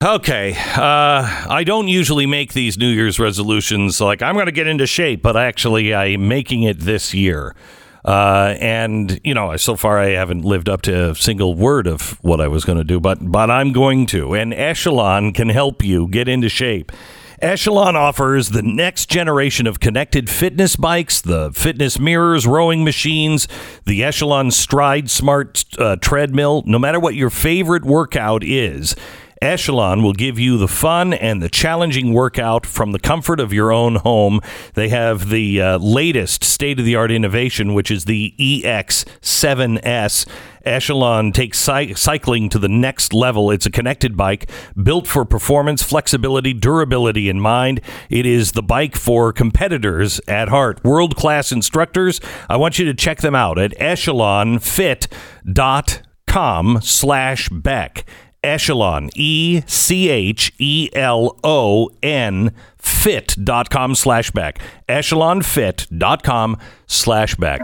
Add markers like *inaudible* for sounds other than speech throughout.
Okay. Uh, I don't usually make these New Year's resolutions like I'm going to get into shape, but actually I'm making it this year. Uh, and you know, so far I haven't lived up to a single word of what I was going to do, but but I'm going to. And Echelon can help you get into shape. Echelon offers the next generation of connected fitness bikes, the fitness mirrors, rowing machines, the Echelon Stride Smart uh, treadmill. No matter what your favorite workout is. Echelon will give you the fun and the challenging workout from the comfort of your own home. They have the uh, latest state of the art innovation, which is the EX7S. Echelon takes cy- cycling to the next level. It's a connected bike built for performance, flexibility, durability in mind. It is the bike for competitors at heart. World class instructors. I want you to check them out at echelonfit.com slash Beck. Echelon, E C H E L O N, fit.com slash Beck. Echelonfit.com slash Beck.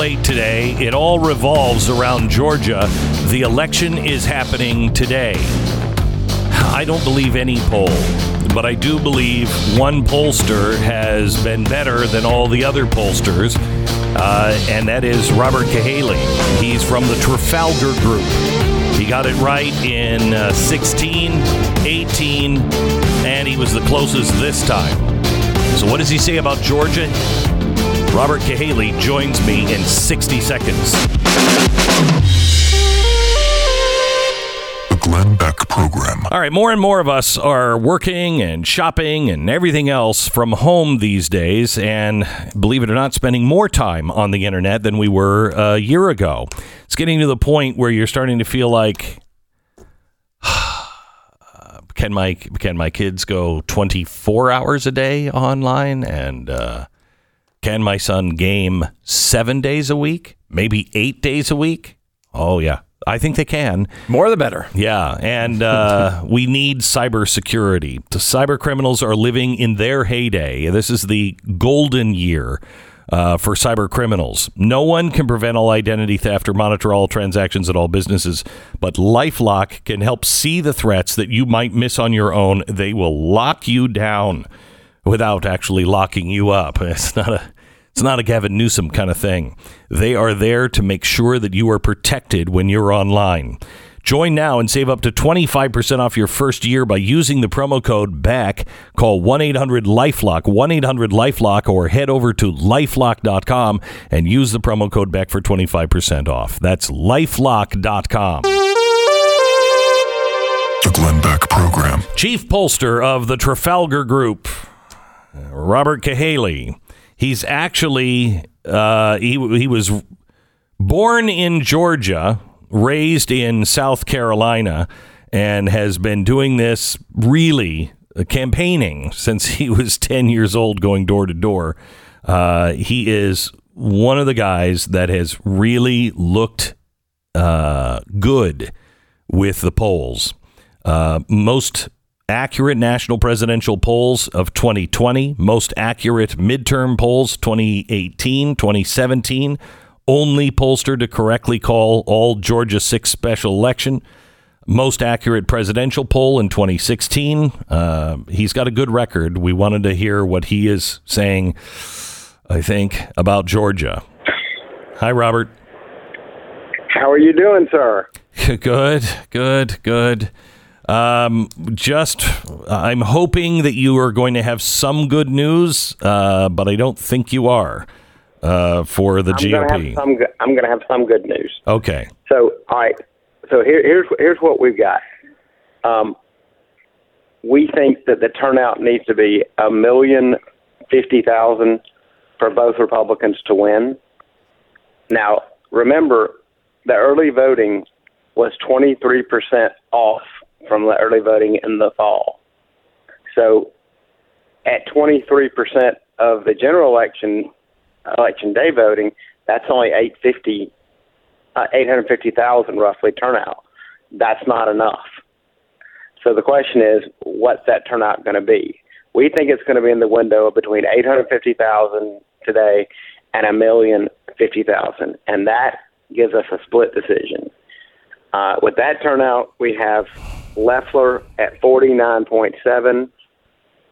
Plate today. It all revolves around Georgia. The election is happening today. I don't believe any poll, but I do believe one pollster has been better than all the other pollsters, uh, and that is Robert Cahaly. He's from the Trafalgar Group. He got it right in uh, 16, 18, and he was the closest this time. So, what does he say about Georgia? Robert Cahaly joins me in 60 seconds. The Glenn Beck Program. All right, more and more of us are working and shopping and everything else from home these days, and believe it or not, spending more time on the internet than we were a year ago. It's getting to the point where you're starting to feel like, *sighs* can my can my kids go 24 hours a day online, and uh, can my son game seven days a week, maybe eight days a week? Oh yeah, I think they can. More the better. Yeah, and uh, *laughs* we need cybersecurity. The cyber criminals are living in their heyday. This is the golden year uh, for cyber criminals. No one can prevent all identity theft or monitor all transactions at all businesses, but LifeLock can help see the threats that you might miss on your own. They will lock you down without actually locking you up. *laughs* It's not a it's not a Gavin Newsom kind of thing. They are there to make sure that you are protected when you're online. Join now and save up to 25% off your first year by using the promo code BACK. Call 1 800 Lifelock, 1 800 Lifelock, or head over to lifelock.com and use the promo code BACK for 25% off. That's lifelock.com. The Glenn Beck Program. Chief pollster of the Trafalgar Group, Robert Cahaly. He's actually uh, he he was born in Georgia, raised in South Carolina, and has been doing this really uh, campaigning since he *laughs* was ten years old, going door to door. Uh, he is one of the guys that has really looked uh, good with the polls. Uh, most accurate national presidential polls of 2020, most accurate midterm polls 2018, 2017, only pollster to correctly call all Georgia 6 special election, most accurate presidential poll in 2016. Uh, he's got a good record. We wanted to hear what he is saying, I think, about Georgia. Hi, Robert. How are you doing, sir? *laughs* Good, good, good. Um, just, I'm hoping that you are going to have some good news, uh, but I don't think you are uh, for the I'm gonna GOP. have some. I'm going to have some good news. Okay. So, all right. So here, here's here's what we've got. Um, we think that the turnout needs to be a million fifty thousand for both Republicans to win. Now, remember, the early voting was 23% off from the early voting in the fall. So at 23% of the general election election day voting, that's only 850 uh, 850,000 roughly turnout. That's not enough. So the question is, what's that turnout going to be? We think it's going to be in the window between 850,000 today and a million fifty thousand, and that gives us a split decision. Uh, with that turnout, we have Loeffler at 49.7,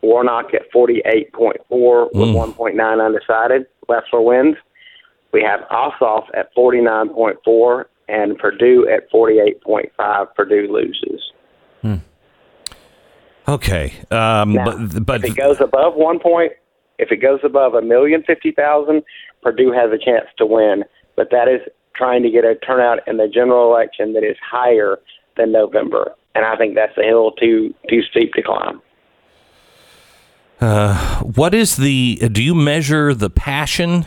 Warnock at 48.4 with 1.9 undecided. Loeffler wins. We have Ossoff at 49.4 and Perdue at 48.5. Perdue loses. Okay, um, Now, but but if it goes above one point, if it goes above a million fifty thousand, Perdue has a chance to win. But that is trying to get a turnout in the general election that is higher than November, and I think that's a hill too too steep to climb. Uh, what is the? Do you measure the passion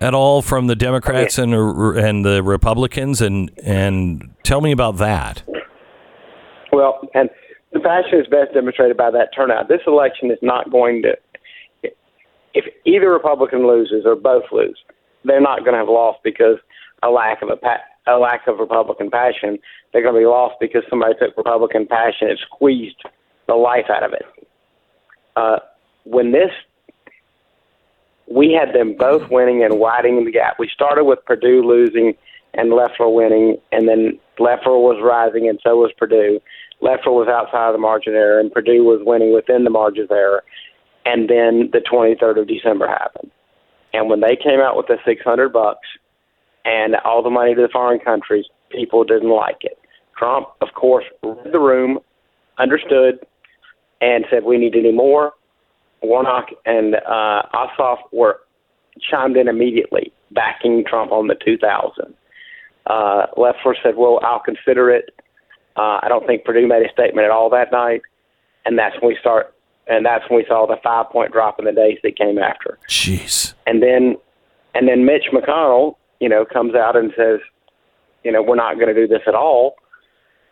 at all from the Democrats and uh, and the Republicans? And and tell me about that. Well, and the passion is best demonstrated by that turnout. This election is not going to. If either Republican loses or both lose, they're not going to have lost because a lack of a pa- a lack of Republican passion. They're going to be lost because somebody took Republican passion and squeezed the life out of it. Uh, when this, we had them both winning and widening the gap. We started with Perdue losing and Loeffler winning, and then Loeffler was rising, and so was Perdue. Loeffler was outside of the margin error, and Perdue was winning within the margin error. And then the 23rd of December happened. And when they came out with the 600 bucks and all the money to the foreign countries, people didn't like it. Trump, of course, read the room, understood, and said we need to do more. Warnock and uh, Ossoff were chimed in immediately, backing Trump on the 2000. Uh, Loeffler said, "Well, I'll consider it." Uh, I don't think Perdue made a statement at all that night, and that's when we start. And that's when we saw the five point drop in the days that came after. Jeez. And then, and then Mitch McConnell, you know, comes out and says, you know, we're not going to do this at all.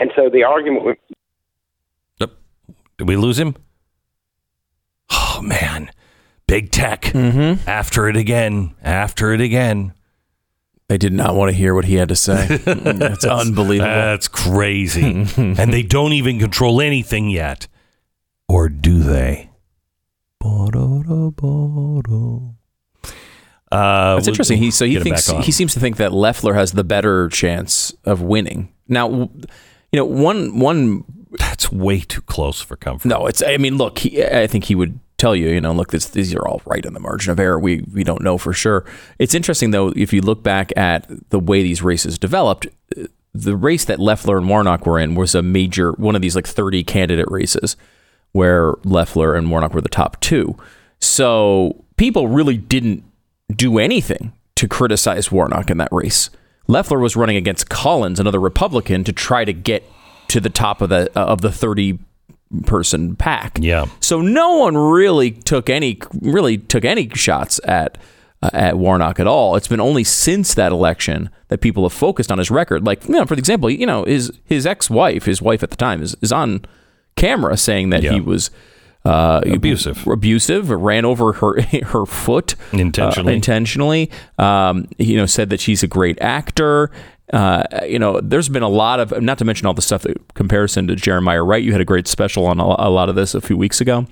And so the argument with Yep. Did we lose him? Oh man, big tech. Mm-hmm. After it again. After it again. They did not want to hear what he had to say. *laughs* It's unbelievable. That's crazy. *laughs* and they don't even control anything yet. Or do they? Uh, That's interesting. He so he thinks he seems to think that Loeffler has the better chance of winning. Now, you know, one one That's way too close for comfort. no, it's I mean, look, he, I think he would tell you, you know, look, this, these are all right in the margin of error. We we don't know for sure. It's interesting though if you look back at the way these races developed. The race that Loeffler and Warnock were in was a major one of these like 30 candidate races where Loeffler and Warnock were the top two. So people really didn't do anything to criticize Warnock in that race. Loeffler was running against Collins, another Republican, to try to get to the top of the of the 30 person pack. Yeah. So no one really took any really took any shots at uh, at Warnock at all. It's been only since that election that people have focused on his record. Like, you know, for example, you know, his his ex-wife, his wife at the time is, is on camera saying that Yeah. he was uh, Abusive. abusive, ran over her *laughs* her foot uh, Intentionally. intentionally. Um, you know, said that she's a great actor. Uh, you know, there's been a lot of, not to mention all the stuff that comparison to Jeremiah Wright. You had a great special on a, a lot of this a few weeks ago.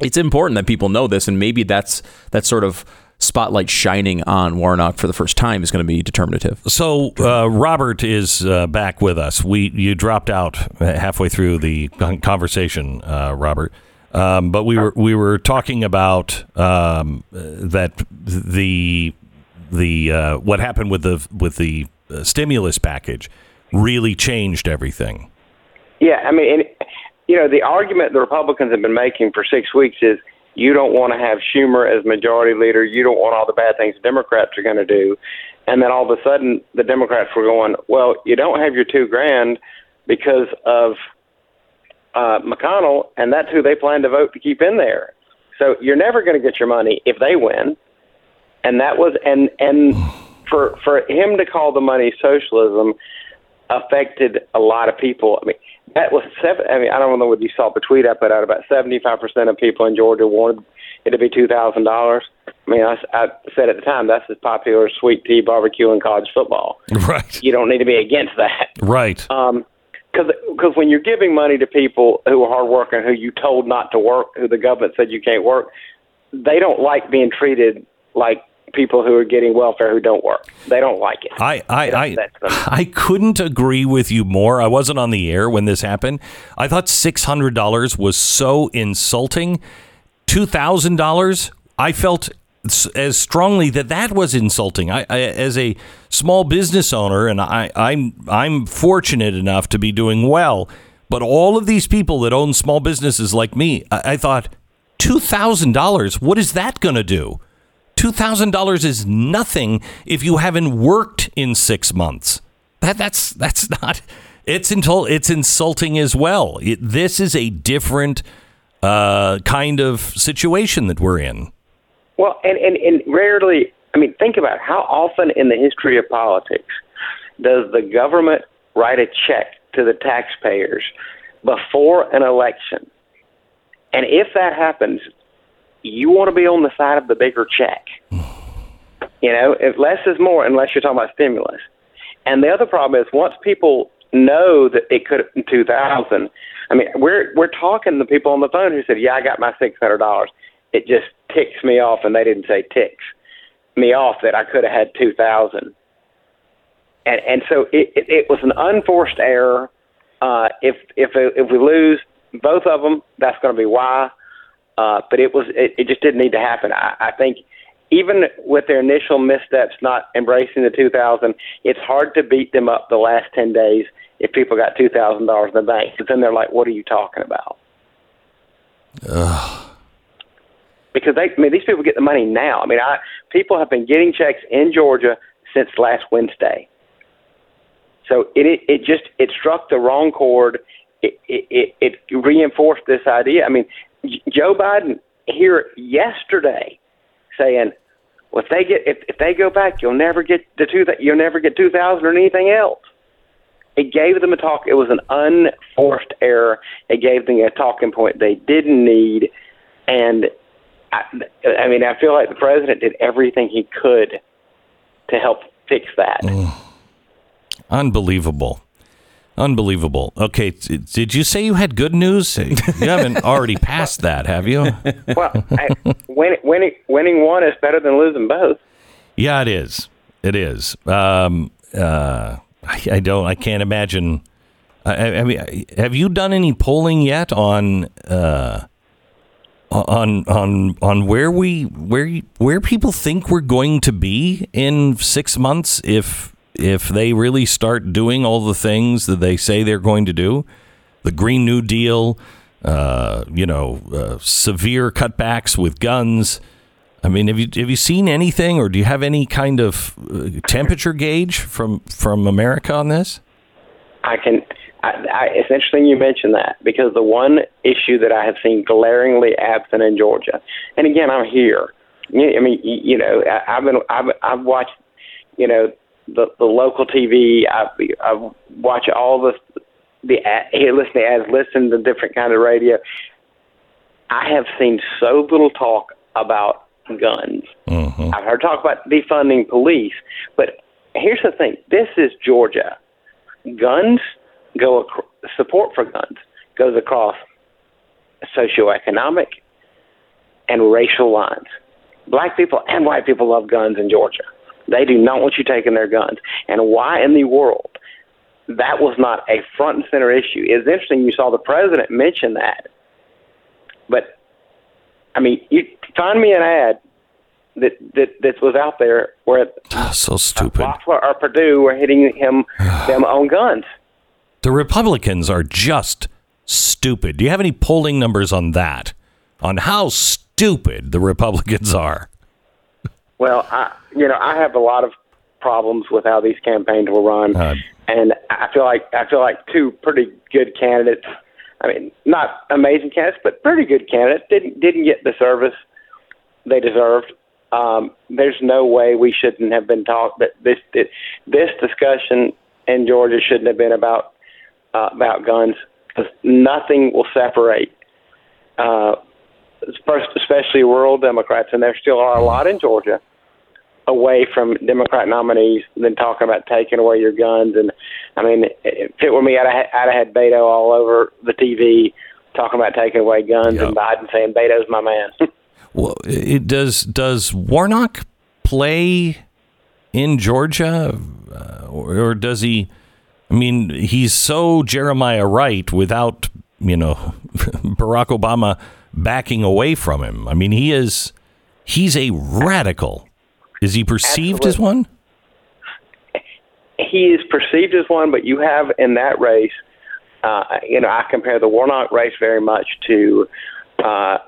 It's important that people know this, and maybe that's that sort of spotlight shining on Warnock for the first time is going to be determinative. So uh, Robert is uh, back with us. We you dropped out halfway through the conversation, uh, Robert. Um, but we were we were talking about um, that the the uh, what happened with the with the uh, stimulus package really changed everything. Yeah, I mean, and, you know, the argument the Republicans have been making for six weeks is you don't want to have Schumer as majority leader. You don't want all the bad things Democrats are going to do. And then all of a sudden, the Democrats were going, well, you don't have your two grand because of uh, McConnell, and that's who they plan to vote to keep in there. So you're never going to get your money if they win. And that was, and and for for him to call the money socialism affected a lot of people. I mean, that was seven. I mean, I don't know whether you saw the tweet I put out. About seventy five percent of people in Georgia wanted it to be two thousand dollars. I mean, I, I said at the time that's as popular as sweet tea, barbecue, and college football. *laughs* Right. You don't need to be against that. Right. Um, because when you're giving money to people who are hardworking, who you told not to work, who the government said you can't work, they don't like being treated like people who are getting welfare who don't work. They don't like it. I I I. I couldn't agree with you more. I wasn't on the air when this happened. I thought six hundred dollars was so insulting. Two thousand dollars, I felt as strongly that that was insulting. I, I as a small business owner, and I I'm I'm fortunate enough to be doing well. But all of these people that own small businesses like me, I, I thought two thousand dollars. What is that going to do? Two thousand dollars is nothing if you haven't worked in six months. That that's that's *laughs* not. It's intul- It's insulting as well. It, this is a different uh, kind of situation that we're in. Well, and, and, and rarely, I mean, think about it. how often in the history of politics does the government write a check to the taxpayers before an election? And if that happens, you want to be on the side of the bigger check. You know, if less is more unless you're talking about stimulus. And the other problem is once people know that it could been 2000 I mean, we're we're talking to people on the phone who said, "Yeah, I got my six hundred dollars." It just ticks me off, and they didn't say ticks me off that I could have had two thousand. And and so it, it it was an unforced error. Uh, if if if we lose both of them, that's going to be why. Uh, but it was it, it just didn't need to happen. I, I think even with their initial missteps, not embracing the 2000, it's hard to beat them up the last 10 days if people got $2,000 in the bank. But then they're like, what are you talking about? Because they, I mean, these people get the money now. I mean, I people have been getting checks in Georgia since last Wednesday. So it it, it just it struck the wrong chord. It, it it it reinforced this idea. I mean, Joe Biden here yesterday saying, "Well, if they get if, if they go back, you'll never get the two you'll never get two thousand or anything else." It gave them a talk. It was an unforced error. It gave them a talking point they didn't need, and I, I mean, I feel like the president did everything he could to help fix that. Unbelievable. Unbelievable. Okay, did you say you had good news? You haven't *laughs* already passed that, have you? well, I, win, winning winning one is better than losing both. Yeah, it is. It is. Um, uh, I, I don't. I can't imagine. I, I mean, have you done any polling yet on uh, on on on where we where where people think we're going to be in six months if if they really start doing all the things that they say they're going to do, the Green New Deal, uh, you know, uh, severe cutbacks with guns. I mean, have you have you seen anything, or do you have any kind of uh, temperature gauge from from America on this? I can. I, I, it's interesting you mentioned that because the one issue that I have seen glaringly absent in Georgia, and again, I'm here. I mean, you, know, I, I've been, I've, I've watched, you know, the the local TV. I I watch all the the listen to ads, listen to different kind of radio. I have seen so little talk about guns. Mm-hmm. I've heard talk about defunding police, but here's the thing: this is Georgia. Guns go ac- support for guns goes across socioeconomic and racial lines. Black people and white people love guns in Georgia. They do not want you taking their guns. And why in the world that was not a front and center issue? It's interesting you saw the president mention that. But I mean, you find me an ad that that that was out there where Oh, so stupid. Or Perdue were hitting him them on guns. The Republicans are just stupid. Do you have any polling numbers on that? On how stupid the Republicans are? Well, I you know I have a lot of problems with how these campaigns were run, Uh, and I feel like I feel like two pretty good candidates. I mean, not amazing candidates, but pretty good candidates didn't didn't get the service they deserved. um, there's no way we shouldn't have been taught that this this, this discussion in Georgia shouldn't have been about uh, about guns because nothing will separate. Uh, first, especially rural Democrats, and there still are a lot in Georgia away from Democrat nominees than talking about taking away your guns. And I mean, if it were me, I'd have, I'd have had Beto all over the TV talking about taking away guns, Yep. and Biden saying Beto's my man. *laughs* Well, it does does Warnock play in Georgia, uh, or, or does he? I mean, he's so Jeremiah Wright without you know *laughs* Barack Obama backing away from him. I mean, he is he's a radical. Is he perceived as one? he is perceived as one, but you have in that race, uh, you know, I compare the Warnock race very much to uh,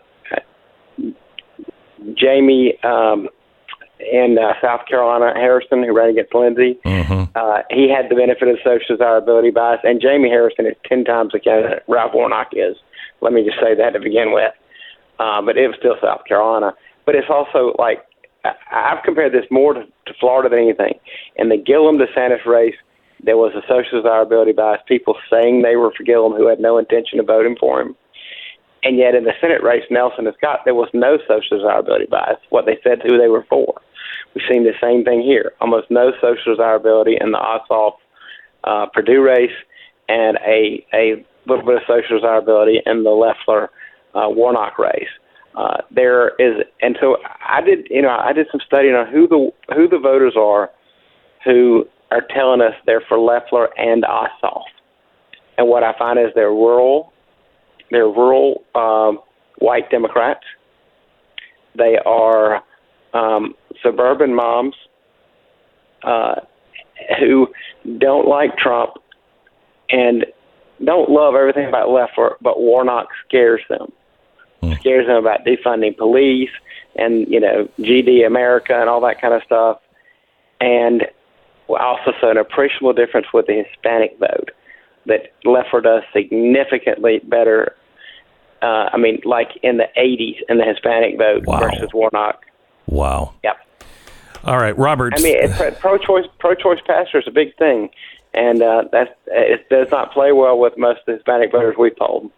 Jamie um, in uh, South Carolina, Harrison, who ran against Lindsey. Uh, he had the benefit of social desirability bias, and Jamie Harrison is 10 times the candidate Ralph Warnock is. Let me just say that to begin with. Uh, but it was still South Carolina. But it's also like, I- I've compared this more to, to Florida than anything. In the Gillum DeSantis race, there was a social desirability bias, people saying they were for Gillum who had no intention of voting for him. And yet in the Senate race, Nelson and Scott, there was no social desirability bias, what they said who they were for. We've seen the same thing here. Almost no social desirability in the Ossoff uh, Perdue race, and a a little bit of social desirability in the Loeffler uh, Warnock race. Uh, there is, and so I did, you know, I did some studying on who the who the voters are who are telling us they're for Loeffler and Ossoff, and what I find is they're rural, they're rural um, white Democrats. They are um, suburban moms uh, who don't like Trump and don't love everything about Loeffler, but Warnock scares them. Scares them about defunding police and you know GD America and all that kind of stuff. And we also saw an appreciable difference with the Hispanic vote that Loeffler does significantly better. Uh, I mean, like in the 80s in the Hispanic vote Wow. versus Warnock. Wow. Yep. All right, Robert. I mean, pro-choice pro-choice pastor is a big thing, and uh, that's it does not play well with most of the Hispanic voters we polled.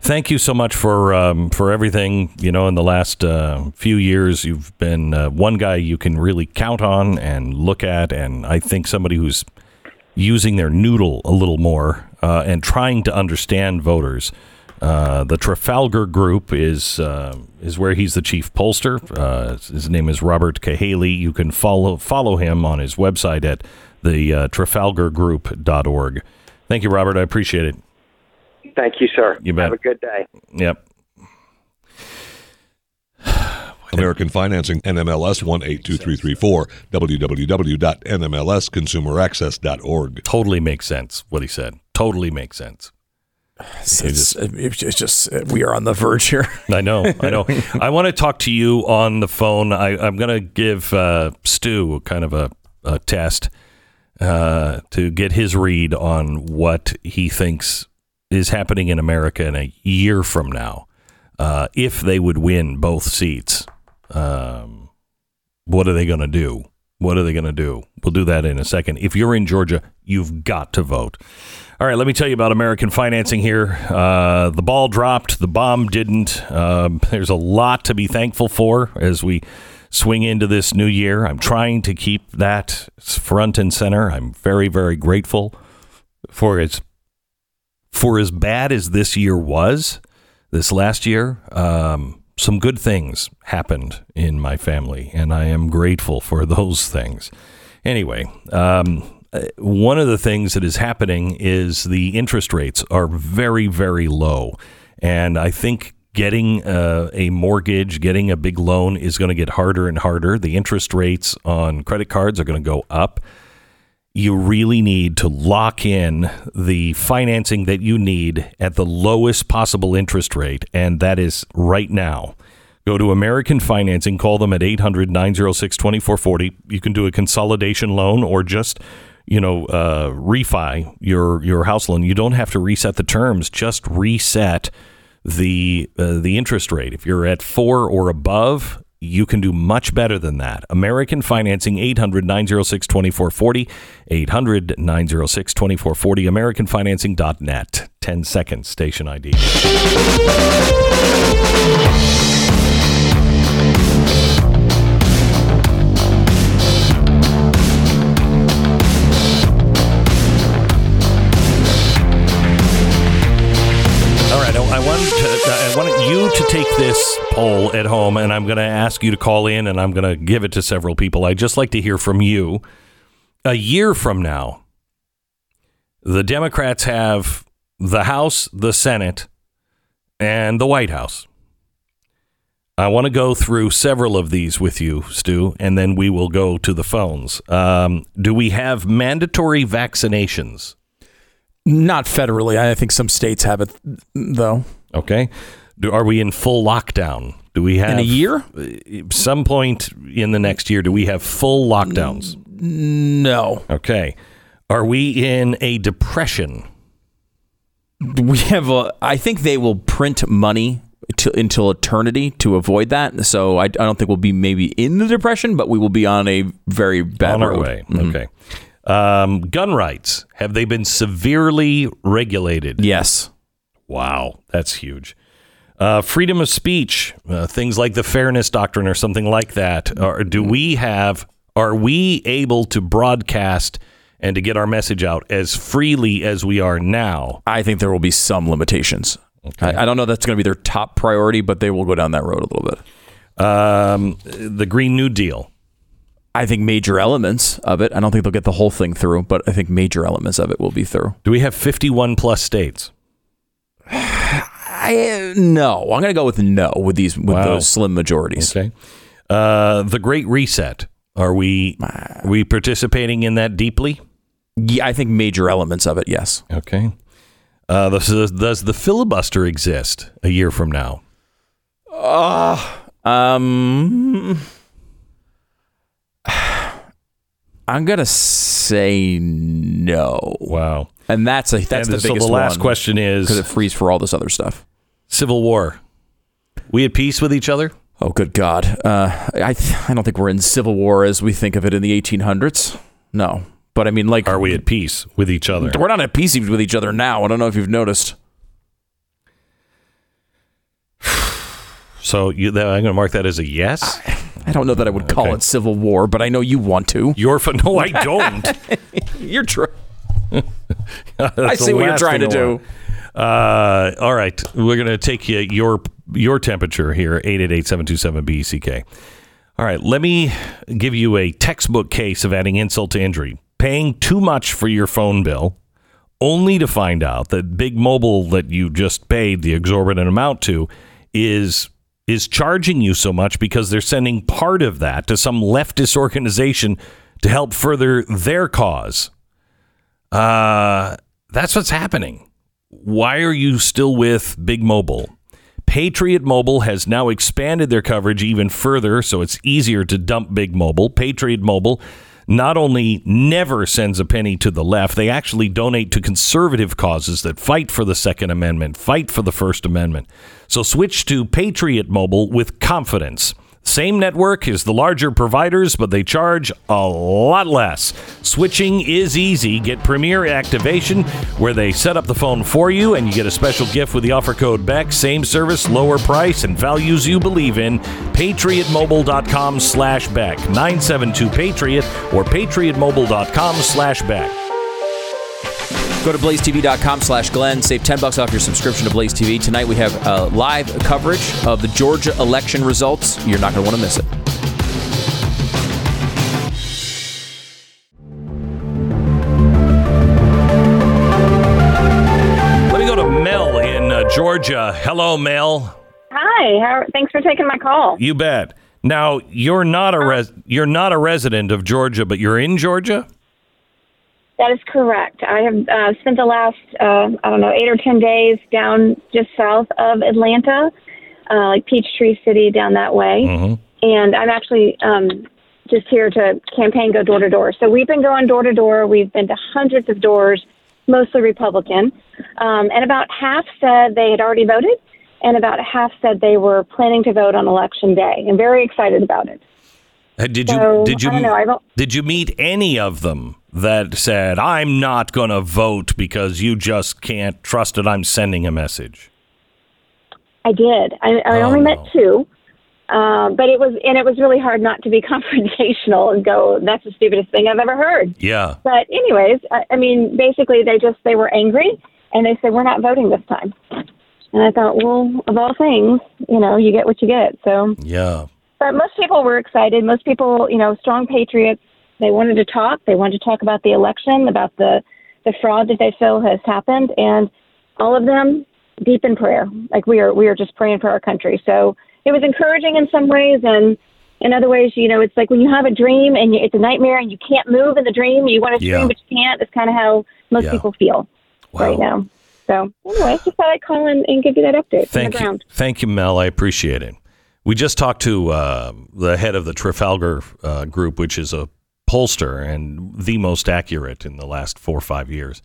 thank you so much for um, for everything. You know, in the last uh, few years, you've been uh, one guy you can really count on and look at, and I think somebody who's using their noodle a little more uh, and trying to understand voters. Uh, the Trafalgar Group is uh, is where he's the chief pollster. Uh, his name is Robert Cahaly. You can follow follow him on his website at the uh, trafalgargroup.org. Thank you, Robert. I appreciate it. Thank you, sir. You bet. Have a good day. Yep. *sighs* American Financing, NMLS 182334, www.nmlsconsumeraccess.org. Totally makes sense what he said. Totally makes sense. It's, it's, it's just we are on the verge here. *laughs* I know. I know. *laughs* I want to talk to you on the phone. I, I'm going to give uh, Stu kind of a, a test uh, to get his read on what he thinks is happening in America in a year from now. Uh, if they would win both seats, um, what are they going to do? What are they going to do? We'll do that in a second. If you're in Georgia, you've got to vote. All right, let me tell you about American financing here. Uh, the ball dropped, the bomb didn't. Um, there's a lot to be thankful for as we swing into this new year. I'm trying to keep that front and center. I'm very, very grateful for as for as bad as this year was. This last year, um, some good things happened in my family, and I am grateful for *laughs* those things. Anyway, um, uh, one of the things that is happening is the interest rates are very, very low. And I think getting uh, a mortgage, getting a big loan is going to get harder and harder. The interest rates on credit cards are going to go up. You really need to lock in the financing that you need at the lowest possible interest rate, and that is right now. Go to American Financing, call them at 800 906 2440. You can do a consolidation loan or just you know, uh, refi your your house loan. You don't have to reset the terms; just reset the uh, the interest rate. If you're at four or above, you can do much better than that. American Financing, 800 906 2440. 800 906 2440. AmericanFinancing.net. 10 seconds, station ID. To take this poll at home, and I'm going to ask you to call in, and I'm going to give it to several people. I'd just like to hear from you. A year from now, the Democrats have the House, the Senate, and the White House. I want to go through several of these with you, Stu, and then we will go to the phones. Um, do we have mandatory vaccinations? Not federally. I think some states have it, though. Okay. Do, are we in full lockdown? Do we have In a year? some point in the next year? Do we have full lockdowns? No. Okay. Are we in a depression? We have a. I think they will print money to, until eternity to avoid that. So I, I don't think we'll be maybe in the depression, but we will be on a very bad on our road. way. Okay. Um, gun rights have they been severely regulated? Yes. Wow, that's huge. Uh, freedom of speech, uh, things like the fairness doctrine or something like that. Or do we have? Are we able to broadcast and to get our message out as freely as we are now? I think there will be some limitations. I, I don't know that's going to be their top priority, but they will go down that road a little bit. Um, the Green New Deal. I think major elements of it. I don't think they'll get the whole thing through, but I think major elements of it will be through. Do we have 51 plus states? *sighs* *sighs* I no. I'm going to go with no with these with Wow. those slim majorities. Okay. Uh, the Great Reset. Are we are we participating in that deeply? Yeah, I think major elements of it. Yes. Okay. Uh, the, does the filibuster exist a year from now? Um, I'm gonna say no, Wow. and that's a that's and the so biggest the last one, question is because it frees for all this other stuff. Civil War. We at peace with each other? Oh, good God! Uh, I th- I don't think we're in civil war as we think of it in the 1800s. No, but I mean, like, Are we at peace with each other? we're not at peace with each other now. I don't know if you've noticed. So you, that, I'm going to mark that as a yes. I don't know that I would call Okay. it civil war, but I know you want to. You're for no, I don't. *laughs* You're true. *laughs* I see what you're trying to I do. Uh, all right, we're going to take you your your temperature here, 888-727-BECK. All right, let me give you a textbook case of adding insult to injury. Paying too much for your phone bill, only to find out that Big Mobile that you just paid the exorbitant amount to is is charging you so much because they're sending part of that to some leftist organization to help further their cause. Uh, that's what's happening. Why are you still with Big Mobile? Patriot Mobile has now expanded their coverage even further, so it's easier to dump Big Mobile. Patriot Mobile not only never sends a penny to the left, they actually donate to conservative causes that fight for the Second Amendment, fight for the First Amendment. So switch to Patriot Mobile with confidence. Same network as the larger providers, but they charge a lot less. Switching is easy. Get Premier Activation, where they set up the phone for you, and you get a special gift with the offer code BECK. Same service, lower price, and values you believe in. PatriotMobile.com slash BECK. 972-PATRIOT or PatriotMobile.com slash BECK. Go to blazetv.com slash Glenn. Save 10 bucks off your subscription to Blaze TV. Tonight we have uh, live coverage of the Georgia election results. You're not going to want to miss it. Let me go to Mel in uh, Georgia. Hello, Mel. Hi, how, thanks for taking my call. You bet. Now you're not a res- you're not a resident of Georgia, but you're in Georgia. That is correct. I have uh, spent the last, uh, I don't know, eight or 10 days down just south of Atlanta, uh, like Peachtree City down that way. And I'm actually um, just here to campaign, go door to door. So we've been going door to door. We've been to hundreds of doors, mostly Republican. Um, and about half said they had already voted, and about half said they were planning to vote on election day and very excited about it. Did you So, did you I don't know, I don't- did you meet any of them that said I'm not going to vote because you just can't trust that I'm sending a message? I did. I, I Oh, only met two, uh, but it was and it was really hard not to be *laughs* confrontational and go, "That's the stupidest thing I've ever heard." Yeah. But anyways, I, I mean, basically, they just they were angry and they said, "We're not voting this time." And I thought, well, of all things, you know, you get what you get. So, Yeah. but most people were excited. Most people, you know, strong patriots. They wanted to talk. They wanted to talk about the election, about the the fraud that they feel has happened, and all of them deep in prayer. Like we are, we are just praying for our country. So it was encouraging in some ways, and in other ways, you know, it's like when you have a dream and it's a nightmare and you can't move in the dream. You want to Yeah. dream, but you can't. It's kind of how most Yeah. people feel right now. So anyway, just thought I'd call and, and give you that update Thank you, thank you, Mel. I appreciate it. We just talked to uh, the head of the Trafalgar uh, Group, which is a pollster and the most accurate in the last four or five years.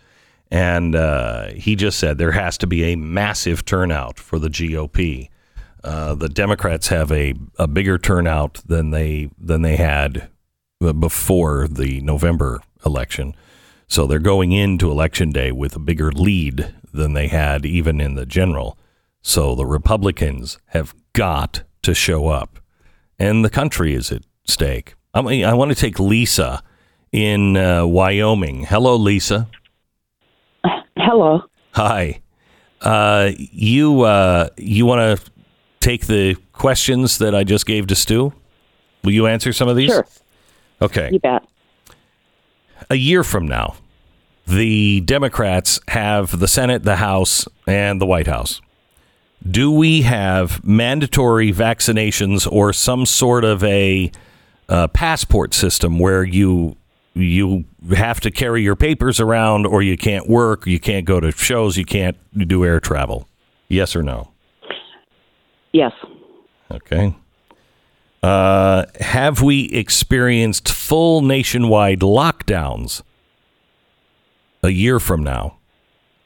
And uh, he just said there has to be a massive turnout for the GOP. Uh, the Democrats have a, a bigger turnout than they than they had before the November election. So they're going into election day with a bigger lead than they had even in the general. So the Republicans have got to show up, and the country is at stake. I mean, I want to take Lisa in uh, Wyoming. Hello, Lisa. Hello. Hi. Uh, you uh, you want to take the questions that I just gave to Stu? Will you answer some of these? Sure. Okay. You bet. a year from now, the Democrats have the Senate, the House, and the White House. Do we have mandatory vaccinations or some sort of a uh, passport system where you you have to carry your papers around, or you can't work, you can't go to shows, you can't do air travel? Yes or no? Yes. Okay. Uh, have we experienced full nationwide lockdowns a year from now?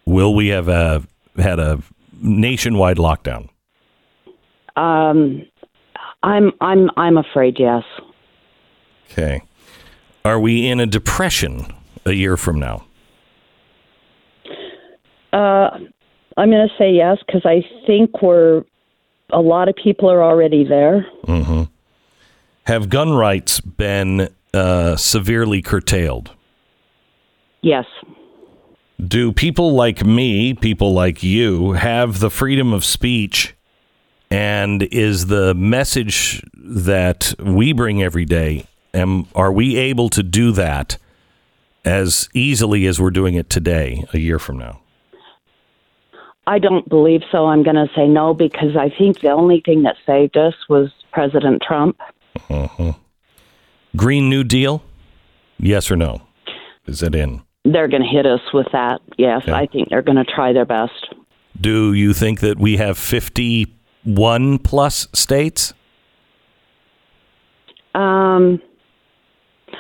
Will we have uh had a nationwide lockdown? Um, I'm I'm I'm afraid yes. Okay. Are we in a depression a year from now? Uh, I'm going to say yes because I think we're a lot of people are already there. hmm Have gun rights been uh, severely curtailed? Yes. Do people like me, people like you, have the freedom of speech? And is the message that we bring every day, am, are we able to do that as easily as we're doing it today, a year from now? I don't believe so. I'm going to say no because I think the only thing that saved us was President Trump. uh Green New Deal? Yes or no? Is it in? They're going to hit us with that. Yes, Okay. I think they're going to try their best. Do you think that we have 51 plus states? Um,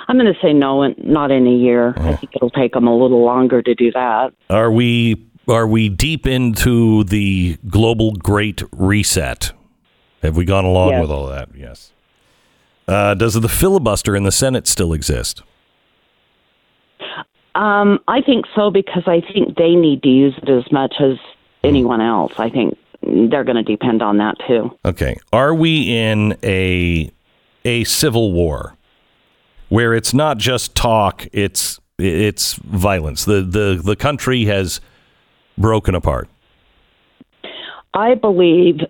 I'm going to say no, and not in a year. I think it'll take them a little longer to do that. Are we are we deep into the global great reset? Have we gone along Yes. with all that? Yes. Uh, does the filibuster in the Senate still exist? Um, I think so because I think they need to use it as much as anyone else. I think they're going to depend on that too. Okay. Are we in a a civil war where it's not just talk, it's it's violence. The the the country has broken apart. I believe,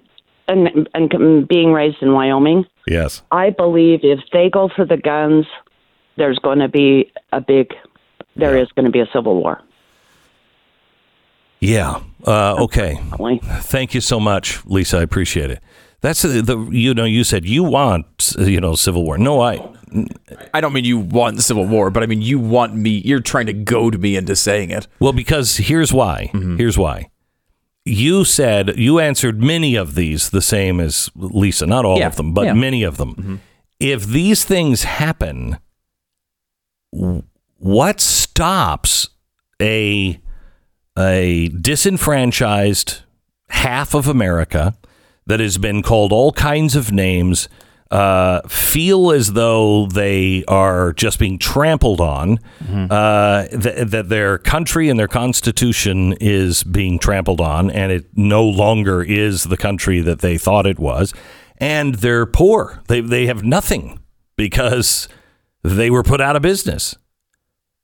and, and being raised in Wyoming, Yes. I believe if they go for the guns, there's going to be a big, there is going to be a civil war. Yeah. Uh, okay. Thank you so much, Lisa. I appreciate it. That's the, the you know you said you want you know civil war. No, I I don't mean you want Civil War, but I mean you want me. You're trying to goad me into saying it. well because here's why. Mm-hmm. Here's why. You said you answered many of these the same as Lisa, not all Yeah, of them, but yeah. many of them. Mm-hmm. If these things happen, what stops a a disenfranchised half of America that has been called all kinds of names uh, feel as though they are just being trampled on, uh, th- that their country and their constitution is being trampled on, and it no longer is the country that they thought it was, and they're poor. They they have nothing because they were put out of business.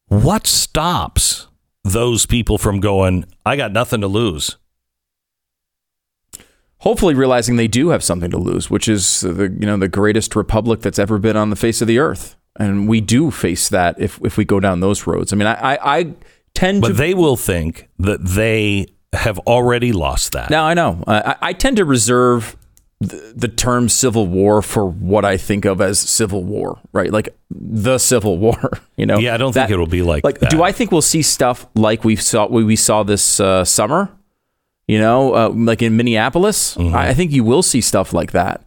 What stops those people from going? I got nothing to lose. Hopefully realizing they do have something to lose, which is the you know the greatest republic that's ever been on the face of the earth, and we do face that if if we go down those roads. I mean, I I, I tend But to they will think that they have already lost that. now I know I, I tend to reserve the, the term civil war for what I think of as civil war, right? Like the civil *laughs* war. You know? Yeah, I don't think it'll be like like. that. Do I think we'll see stuff like we saw we we saw this uh, summer? You know, uh, like in Minneapolis, Mm-hmm. I I think you will see stuff like that.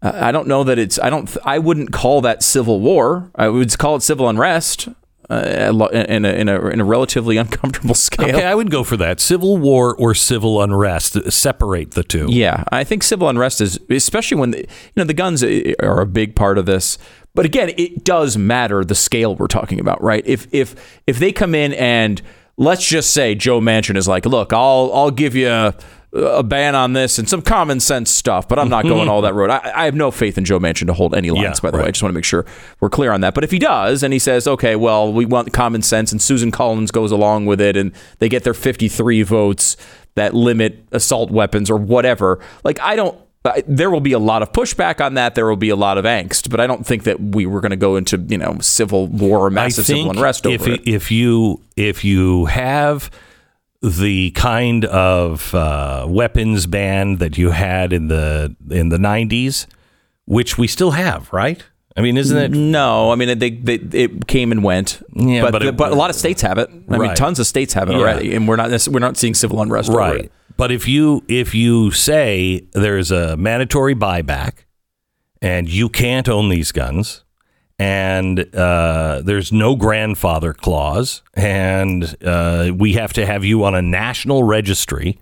Uh, I don't know that it's. I don't. th- I wouldn't call that civil war. I would call it civil unrest uh, in a, in a in a relatively *laughs* uncomfortable scale. Okay, I would go for that. Civil war or civil unrest. Separate the two. Yeah, I think civil unrest is, especially when the, you know the guns are a big part of this. But again, it does matter the scale we're talking about, right? If if if they come in and let's just say Joe Manchin is like, look, I'll I'll give you a, a ban on this and some common sense stuff, but I'm not going all that road. I, I have no faith in Joe Manchin to hold any lines. Yeah, by the way, I just want to make sure we're clear on that. But if he does, and he says, okay, well, we want common sense, and Susan Collins goes along with it, and they get their 53 votes that limit assault weapons or whatever, like I don't. I- There will be a lot of pushback on that. There will be a lot of angst, but I don't think that we were going to go into you know civil war or massive civil unrest over if it. if you if you have the kind of uh, weapons ban that you had in the in the 90s, which we still have, right? I mean, isn't it? No, I mean they, they it came and went. Yeah, but but it- but a lot of states have it. I mean, tons of states have it Yeah. already, and we're not we're not seeing civil unrest over right? But if you if you say there's a mandatory buyback and you can't own these guns and uh, there's no grandfather clause and uh, we have to have you on a national registry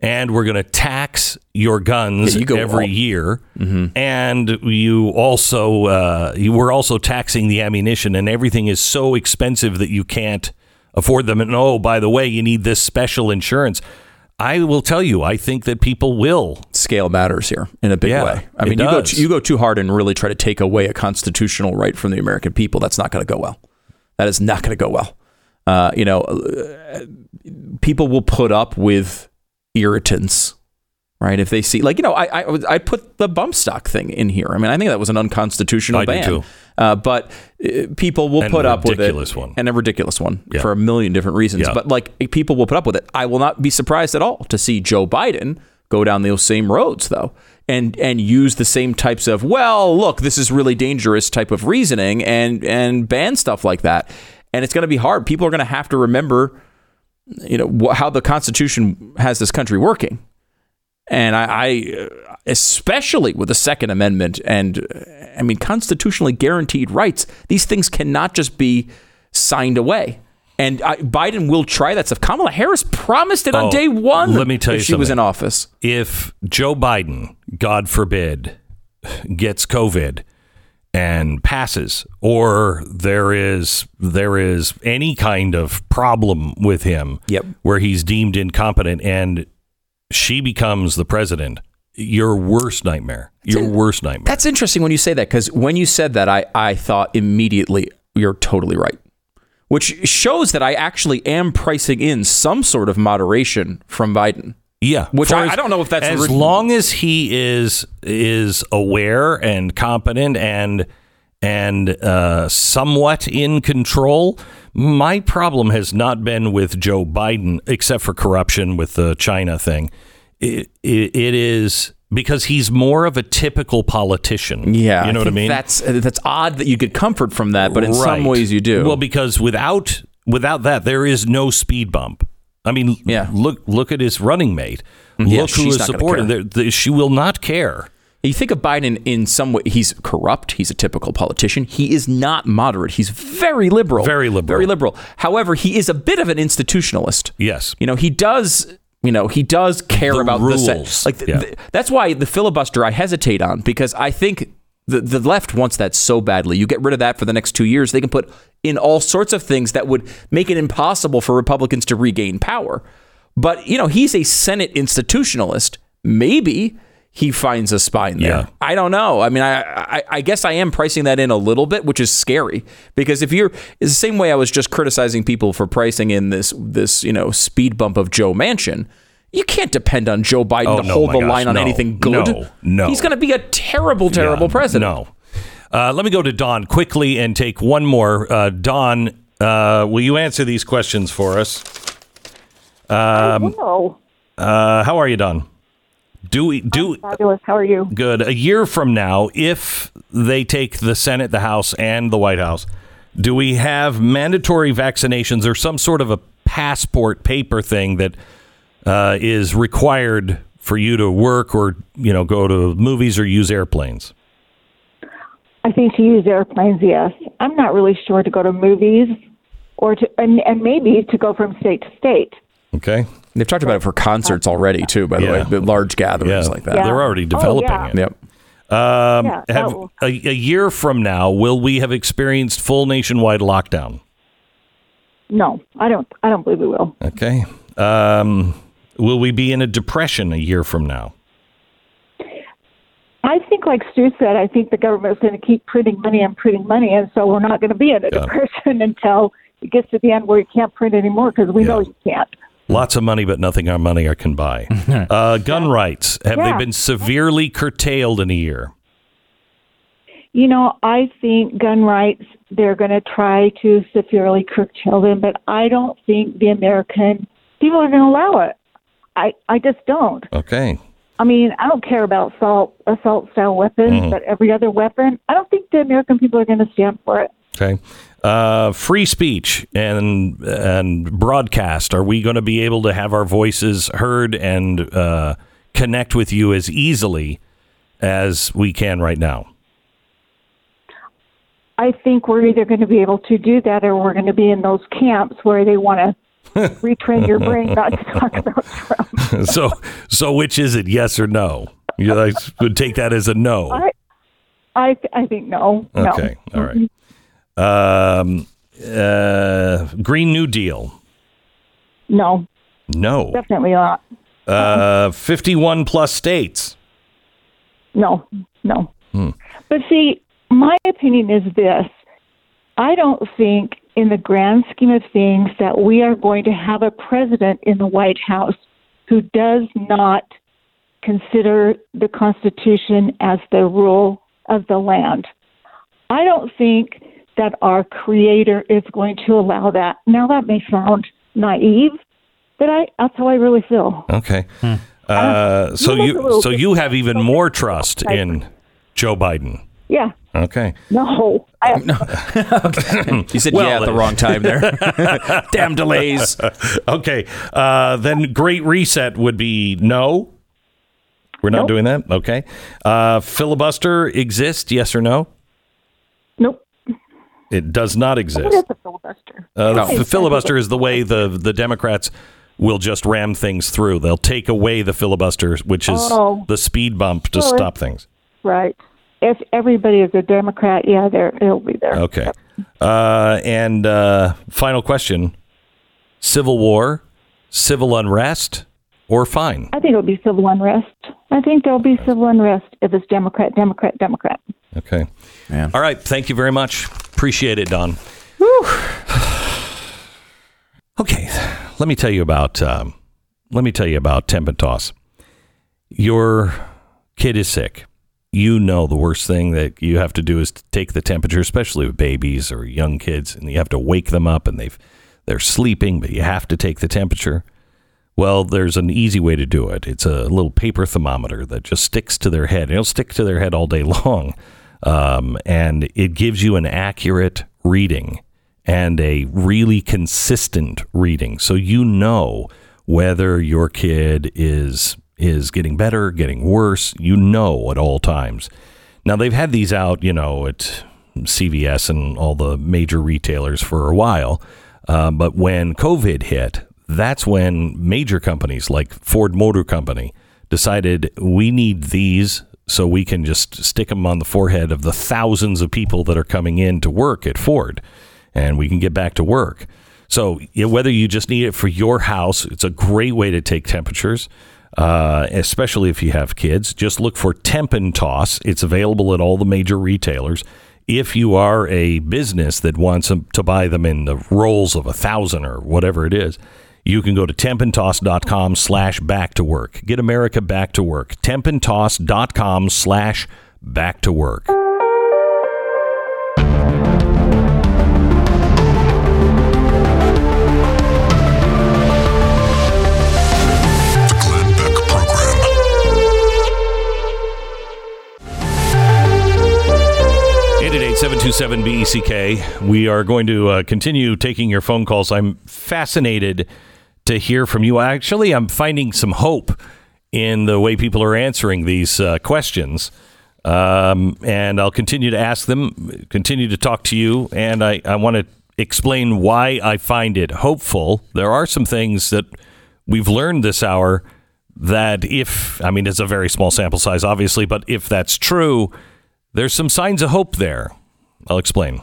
and we're going to tax your guns Yeah, you every all- year and you also uh, you were also taxing the ammunition and everything is so expensive that you can't afford them. And oh by the way you need this special insurance i will tell you i think that people will Scale matters here in a big Yeah, way. I mean, you go you go too hard and really try to take away a constitutional right from the American people. That's not going to go well. That is not going to go well. Uh, you know, uh, people will put up with irritants, right? If they see, like, you know, I I, I put the bump stock thing in here. I mean, I think that was an unconstitutional I do ban. too. Uh, but uh, people will And put up with it, ridiculous one. and a ridiculous one Yeah. for a million different reasons. Yeah. But like, people will put up with it. I will not be surprised at all to see Joe Biden go down those same roads, though, and and use the same types of well, look, this is really dangerous type of reasoning, and and ban stuff like that. And it's going to be hard. People are going to have to remember, you know, how the Constitution has this country working. And I, I uh, especially with the Second Amendment and, uh, I mean, constitutionally guaranteed rights, these things cannot just be signed away. And I, Biden will try that stuff. Kamala Harris promised it on Oh, day one. let me tell you she was in office. if Joe Biden, God forbid, gets COVID and passes, or there is there is any kind of problem with him, Yep. where he's deemed incompetent, and she becomes the president, your worst nightmare, your worst nightmare. That's interesting when you say that because when you said that, I, I thought immediately you're totally right, which shows that I actually am pricing in some sort of moderation from Biden. Yeah, Which I- as- I don't know if that's as written- long as he is is aware and competent and and uh, somewhat in control. My problem has not been with Joe Biden, except for corruption with the China thing. It, it, it is because he's more of a typical politician. Yeah, you know what I mean. That's that's odd that you get comfort from that, but in some ways you do. Well, because without without that, there is no speed bump. I mean, Yeah. look look at his running mate. Mm-hmm. Yeah, look who is supporting. care. There- the- She will not care. you think of Biden in some way, he's corrupt. He's a typical politician. He is not moderate. He's very liberal. Very liberal. Very liberal. However, he is a bit of an institutionalist. Yes. You know, he does You know, he does care The about rules. the se- like. Yeah. th- that's why the filibuster I hesitate on because I think the the left wants that so badly. You get rid of that for the next two years, they can put in all sorts of things that would make it impossible for Republicans to regain power. But you know, he's a Senate institutionalist. Maybe he finds a spine there. Yeah. I don't know. I mean, I, I I guess I am pricing that in a little bit, which is scary because if you're it's the same way I was just criticizing people for pricing in this this you know speed bump of Joe Manchin. You can't depend on Joe Biden Oh, to no, hold the gosh, line on no, anything good. no, no. He's going to be a terrible, terrible Yeah, president. No. Uh, let me go to Don quickly and take one more. Uh, Don, uh, will you answer these questions for us? Um, Uh, how are you, Don? Do we do fabulous. How are you? good a year from now if they take the Senate, the House, and the White House? Do we have mandatory vaccinations or some sort of a passport paper thing that uh, is required for you to work or you know go to movies or use airplanes? I think to use airplanes, yes. I'm not really sure to go to movies or to, and, and maybe to go from state to state. Okay. They've talked about it for concerts already too. By the Yeah. way, the large gatherings Yeah, like that. they're already developing yeah. it. Yep. Um, Yeah, that have, will- a, a year from now, will we have experienced full nationwide lockdown? No, I don't. I don't believe we will. Okay. Um, will we be in a depression a year from now? I think, like Stu said, I think the government is going to keep printing money and printing money, and so we're not going to be in a Yeah. depression *laughs* until it gets to the end where you can't print anymore because we know you can't. Lots of money, but nothing our money can buy. *laughs* uh, gun rights have they been severely curtailed in a year? You know, I think gun rights, they're going to try to severely curtail them, but I don't think the American people are going to allow it. I, I just don't. Okay. I mean, I don't care about assault assault style weapons, Mm-hmm. but every other weapon, I don't think the American people are going to stand for it. Okay. Uh, free speech and and broadcast. Are we going to be able to have our voices heard and uh, connect with you as easily as we can right now? I think we're either going to be able to do that or we're going to be in those camps where they want to *laughs* retrain your brain not to talk about Trump. *laughs* so, so which is it? Yes or no? You I would take that as a no. I, I, I think no. no. Okay. All right. Um, uh, Green New Deal. No, No. definitely not. Uh, 51 plus states. No, no. Hmm. But see, my opinion is this I don't think, in the grand scheme of things, that we are going to have a president in the White House who does not consider the Constitution as the rule of the land. I don't think that our Creator is going to allow that. Now, that may sound naive, but I, that's how I really feel. Okay. Uh, so you, you so you have even more trust in Joe Biden. Yeah. Okay. No. I, *laughs* *laughs* *laughs* You said Well, yeah at the uh, wrong time there. Damn delays. Okay. Uh, then Great Reset would be no. We're not Nope. doing that. Okay. Uh, filibuster exist? Yes or no? nope. It does not What is exist. a filibuster? Uh, the filibuster is the way the the Democrats will just ram things through. They'll take away the filibuster, which is Oh. the speed bump to Well, stop things. Right. If everybody is a Democrat, yeah, there it'll be there. Okay. Uh, and uh, final question: Civil war, civil unrest, or fine? I think it'll be civil unrest. I think there'll be civil unrest if it's Democrat, Democrat, Democrat. Okay. All right. Thank you very much. Appreciate it, Don. *sighs* okay. Let me tell you about. Um, let me tell you about temp and toss. Your kid is sick. You know the worst thing that you have to do is to take the temperature, especially with babies or young kids, and you have to wake them up and they've they're sleeping, but you have to take the temperature. Well, there's an easy way to do it. It's a little paper thermometer that just sticks to their head. It'll stick to their head all day *laughs* long. Um, and it gives you an accurate reading and a really consistent reading. So you know whether your kid is is getting better, getting worse. You know at all times. Now they've had these out, you know, at CVS and all the major retailers for a while. Uh, but when COVID hit, that's when major companies like Ford Motor Company decided we need these so we can just stick them on the forehead of the thousands of people that are coming in to work at Ford and we can get back to work. So, whether you just need it for your house, it's a great way to take temperatures, uh, especially if you have kids. Just look for Temp and Toss. It's available at all the major retailers. If you are a business that wants to buy them in the rolls of a thousand or whatever it is, you can go to tempandtoss.com slash back to work. Get America back to work. Tempandtoss.com slash back to work. Beck Program. 888 BECK. We are going to uh, continue taking your phone calls. I'm fascinated to hear from you. Actually, I'm finding some hope in the way people are answering these uh, questions. Um, and I'll continue to ask them, continue to talk to you, and I, I want to explain why I find it hopeful. There are some things that we've learned this hour that, if, I mean, it's a very small sample size, obviously, but if that's true, there's some signs of hope there. I'll explain.